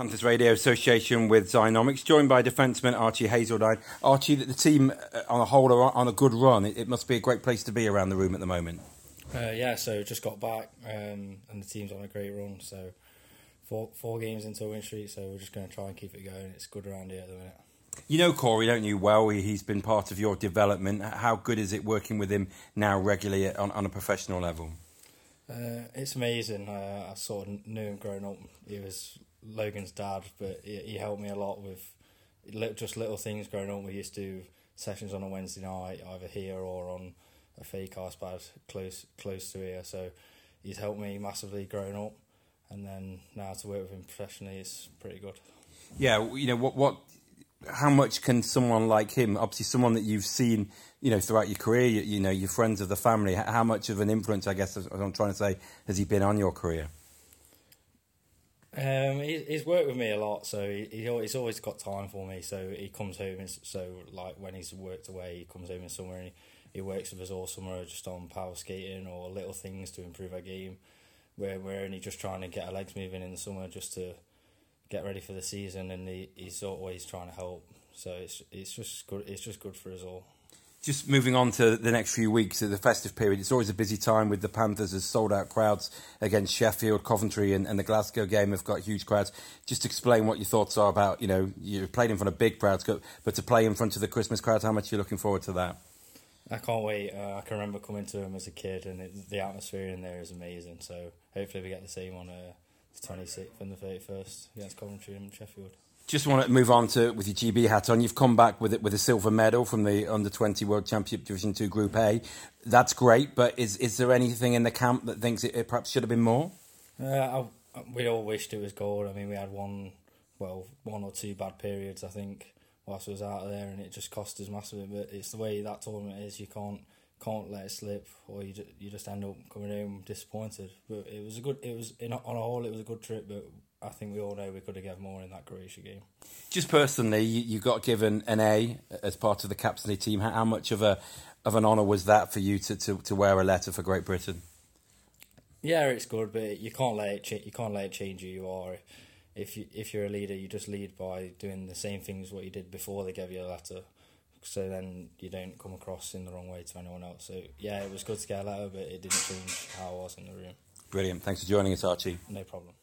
Panthers Radio Association with Xynomix, joined by defenseman Archie Hazeldine. Archie, the team uh, on a whole are on a good run. It, must be a great place to be around the room at the moment. Uh, yeah, so just got back um, and the team's on a great run. So four four games into a win streak, so we're just going to try and keep it going. It's good around here at the minute. You know Corey, don't you? Well, he's been part of your development. How good is it working with him now regularly on, on a professional level? Uh, it's amazing. Uh, I sort of knew him growing up. He was Logan's dad, but he, he helped me a lot with just little things growing up. We used to do sessions on a Wednesday night, either here or on a fake ice pad close close to here. So he's helped me massively growing up, and then now to work with him professionally is pretty good. Yeah, you know what what how much can someone like him, obviously someone that you've seen, you know, throughout your career, you, you know, your friends of the family, how much of an influence, I guess, as I'm trying to say, has he been on your career? Um, he, he's worked with me a lot, so he, he's always got time for me. So he comes home, and so like when he's worked away, he comes home in summer and he, he works with us all summer just on power skating or little things to improve our game. Where we're only just trying to get our legs moving in the summer just to get ready for the season, and he, he's always trying to help. So it's it's just good. It's just good for us all. Just moving on to the next few weeks, of the festive period, it's always a busy time with the Panthers as sold out crowds against Sheffield, Coventry, and, and the Glasgow game have got huge crowds. Just explain what your thoughts are about, you know, you've played in front of big crowds, but to play in front of the Christmas crowd, how much are you looking forward to that? I can't wait. Uh, I can remember coming to them as a kid, and it, the atmosphere in there is amazing. So hopefully we get the same on uh, the 26th and the 31st against Coventry and Sheffield. Just want to move on to with your GB hat on. You've come back with it with a silver medal from the Under Twenty World Championship Division Two Group A. That's great, but is is there anything in the camp that thinks it, it perhaps should have been more? Uh, I, we all wished it was gold. I mean, we had one, well, one or two bad periods. I think whilst we was out there, and it just cost us massively. But it's the way that tournament is. You can't can't let it slip, or you just, you just end up coming home disappointed. But it was a good. It was in, on a whole, it was a good trip. But I think we all know we could have given more in that Croatia game. Just personally, you, you got given an A as part of the captaincy team. How, how much of a of an honour was that for you to, to, to wear a letter for Great Britain? Yeah, it's good, but you can't let it cha- you can't let it change who you are. If you if you're a leader, you just lead by doing the same things what you did before they gave you a letter. So then you don't come across in the wrong way to anyone else. So yeah, it was good to get a letter, but it didn't change how I was in the room. Brilliant. Thanks for joining us, Archie. No problem.